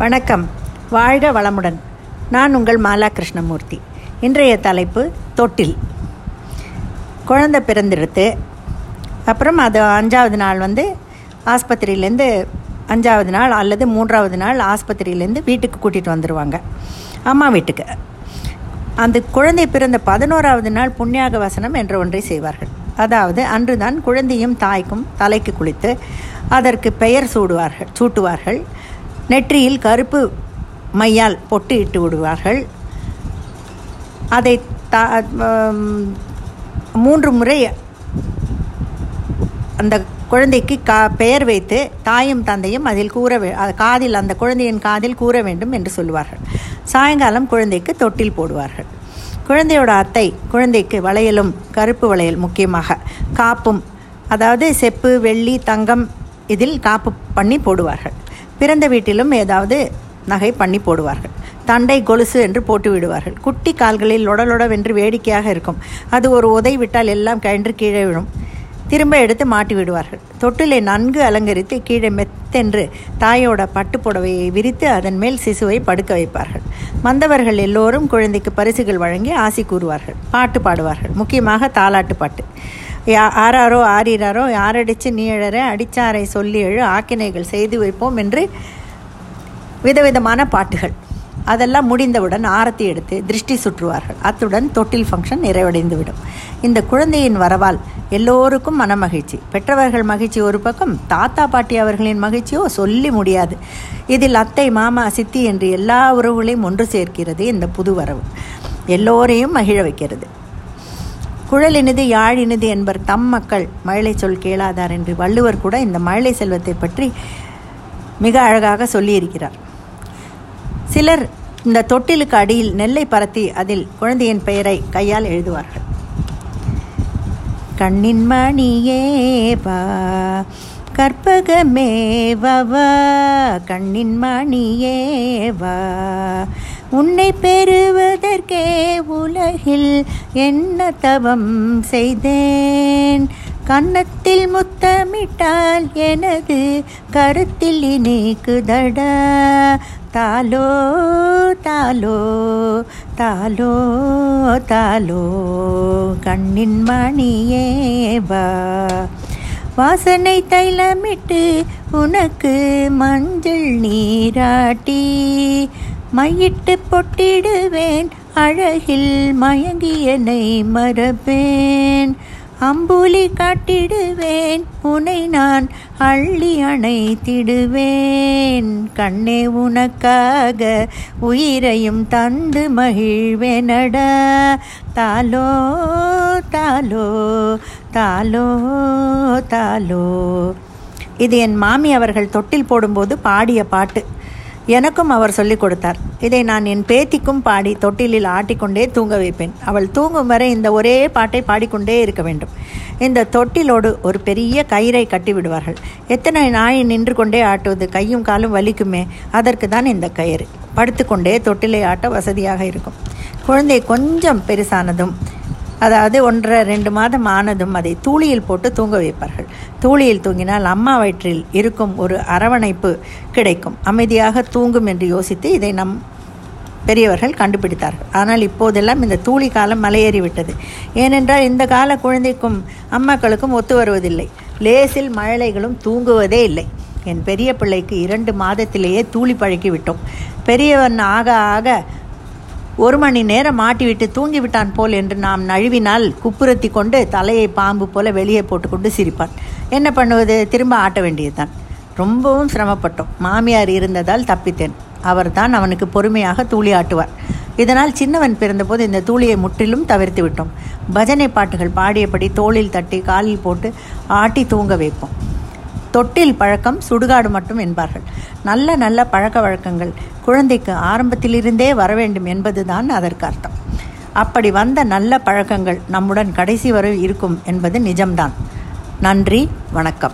வணக்கம். வாழ்க வளமுடன். நான் உங்கள் மாலா கிருஷ்ணமூர்த்தி இன்றைய தலைப்பு தொட்டில். குழந்தை பிறந்தெடுத்து அப்புறம் அது அஞ்சாவது நாள் வந்து ஆஸ்பத்திரியிலேருந்து அஞ்சாவது நாள் அல்லது மூன்றாவது நாள் ஆஸ்பத்திரியிலேருந்து வீட்டுக்கு கூட்டிகிட்டு வந்துடுவாங்க அம்மா வீட்டுக்கு. அந்த குழந்தை பிறந்த பதினோராவது நாள் புண்ணியாக வசனம் என்ற ஒன்றை செய்வார்கள். அதாவது அன்றுதான் குழந்தையும் தாய்க்கும் தலைக்கு குளித்து அதற்கு பெயர் சூடுவார்கள் சூட்டுவார்கள். நெற்றியில் கருப்பு மையால் பொட்டு இட்டு விடுவார்கள். அதை தா மூன்று முறை அந்த குழந்தைக்கு கா பெயர் வைத்து தாயும் தந்தையும் அதில் கூற வே காதில் அந்த குழந்தையின் காதில் கூற வேண்டும் என்று சொல்லுவார்கள். சாயங்காலம் குழந்தைக்கு தொட்டில் போடுவார்கள். குழந்தையோட அத்தை குழந்தைக்கு வளையலும் கருப்பு வளையல் முக்கியமாக காப்பும் அதாவது செப்பு வெள்ளி தங்கம் இதில் காப்பு பண்ணி போடுவார்கள். பிறந்த வீட்டிலும் ஏதாவது நகை பண்ணி போடுவார்கள். தண்டை கொலுசு என்று போட்டு விடுவார்கள். குட்டி கால்களில் லொடலொடவென்று வேடிக்கையாக இருக்கும். அது ஒரு உதை விட்டால் எல்லாம் கழன்று கீழே விழும். திரும்ப எடுத்து மாட்டி விடுவார்கள். தொட்டிலை நன்கு அலங்கரித்து கீழே மெத்தென்று தாயோட பட்டு புடவையை விரித்து அதன் மேல் சிசுவை படுக்க வைப்பார்கள். வந்தவர்கள் எல்லோரும் குழந்தைக்கு பரிசுகள் வழங்கி ஆசி கூறுவார்கள். பாட்டு பாடுவார்கள். முக்கியமாக தாலாட்டு பாட்டு. யா ஆறாரோ ஆறீராரோ யாரடிச்சு நீழற அடிச்சாரை சொல்லி எழு ஆக்கினைகள் செய்து வைப்போம் என்று விதவிதமான பாட்டுகள். அதெல்லாம் முடிந்தவுடன் ஆரத்தி எடுத்து திருஷ்டி சுற்றுவார்கள். அத்துடன் தொட்டில் ஃபங்க்ஷன் நிறைவடைந்துவிடும். இந்த குழந்தையின் வரவால் எல்லோருக்கும் மனமகிழ்ச்சி. பெற்றவர்கள் மகிழ்ச்சி ஒரு பக்கம் தாத்தா பாட்டி அவர்களின் மகிழ்ச்சியோ சொல்லி முடியாது. இதில் அத்தை மாமா சித்தி என்று எல்லா உறவுகளையும் ஒன்று சேர்க்கிறது இந்த புது வரவு. எல்லோரையும் மகிழ வைக்கிறது. குழலினது யாழினது என்பர் தம் மக்கள். மழலை சொல் கேளாதார் என்று வள்ளுவர் கூட இந்த மழலை செல்வத்தை பற்றி மிக அழகாக சொல்லியிருக்கிறார். சிலர் இந்த தொட்டிலுக்கு அடியில் நெல்லை பரத்தி அதில் குழந்தையின் பெயரை கையால் எழுதுவார்கள். கண்ணின் மணியே வா கற்பகமேவா கண்ணின் மணியே வா உன்னை பெறுவதற்கே உலகில் என்ன தவம் செய்தேன்? கன்னத்தில் முத்தமிட்டால் எனது கருத்தில் இனிக்குதட தாலோ தாலோ தாலோ தாலோ கண்ணின் மணியே வா. வாசனை தைலமிட்டு உனக்கு மஞ்சள் நீராட்டி. மையிட்டு பொட்டிடுவேன் அழகில் மயங்கியனை மறப்பேன். அம்புலி காட்டிடுவேன் உனை நான் அள்ளி அணைத்திடுவேன். கண்ணே உனக்காக உயிரையும் தந்து மகிழ்வேனடா. தாலோ தாலோ தாலோ தாலோ இது என் மாமி அவர்கள் தொட்டில் போடும்போது பாடிய பாட்டு. எனக்கும் அவர் சொல்லிக் கொடுத்தார். இதை நான் என் பேத்திக்கும் பாடி தொட்டிலில் ஆட்டிக்கொண்டே தூங்க வைப்பேன். அவள் தூங்கும் வரை இந்த ஒரே பாட்டை பாடிக்கொண்டே இருக்க வேண்டும். இந்த தொட்டிலோடு ஒரு பெரிய கயிறை கட்டி விடுவார்கள். எத்தனை நாய் நின்று கொண்டே ஆட்டுவது? கையும் காலும் வலிக்குமே? அதற்கு தான் இந்த கயிறு. படுத்துக்கொண்டே தொட்டிலை ஆட்ட வசதியாக இருக்கும். குழந்தை கொஞ்சம் பெருசானதும் அதாவது ஒன்றரை ரெண்டு மாதம் ஆனதும் அதை தூளியில் போட்டு தூங்க வைப்பார்கள். தூளியில் தூங்கினால் அம்மா வயிற்றில் இருக்கும் ஒரு அரவணைப்பு கிடைக்கும். அமைதியாக தூங்கும் என்று யோசித்து இதை நம் பெரியவர்கள் கண்டுபிடித்தார்கள். ஆனால் இப்போதெல்லாம் இந்த தூளி காலம் மலையேறிவிட்டது ஏனென்றால் இந்த கால குழந்தைக்கும் அம்மாக்களுக்கும் ஒத்து வருவதில்லை. லேசில் மழலைகளும் தூங்குவதே இல்லை. என் பெரிய பிள்ளைக்கு இரண்டு மாதத்திலேயே தூளி பழக்கி விட்டோம் பெரியவன் ஆக ஆக ஒரு மணி நேரம் மாட்டிவிட்டு தூங்கிவிட்டான் போல் என்று நாம் நழுவினால் குப்புரத்தி கொண்டு தலையை பாம்பு போல வெளியே போட்டுக்கொண்டு சிரிப்பான். என்ன பண்ணுவது? திரும்ப ஆட்ட வேண்டியதுதான். ரொம்பவும் சிரமப்பட்டோம். மாமியார் இருந்ததால் தப்பித்தேன். அவர்தான் அவனுக்கு பொறுமையாக தூளி ஆட்டுவார். இதனால் சின்னவன் பிறந்தபோது இந்த தூளியை முற்றிலும் தவிர்த்து விட்டோம். பஜனை பாட்டுகள் பாடியபடி தோளில் தட்டி காலில் போட்டு ஆட்டி தூங்க வைப்போம். தொட்டில் பழக்கம் சுடுகாடு மட்டும் என்பார்கள். நல்ல நல்ல பழக்க வழக்கங்கள் குழந்தைக்கு ஆரம்பத்திலிருந்தே வர வேண்டும் என்பதுதான் அதற்கு அர்த்தம். அப்படி வந்த நல்ல பழக்கங்கள் நம்முடன் கடைசி வரை இருக்கும் என்பது நிஜம்தான். நன்றி வணக்கம்.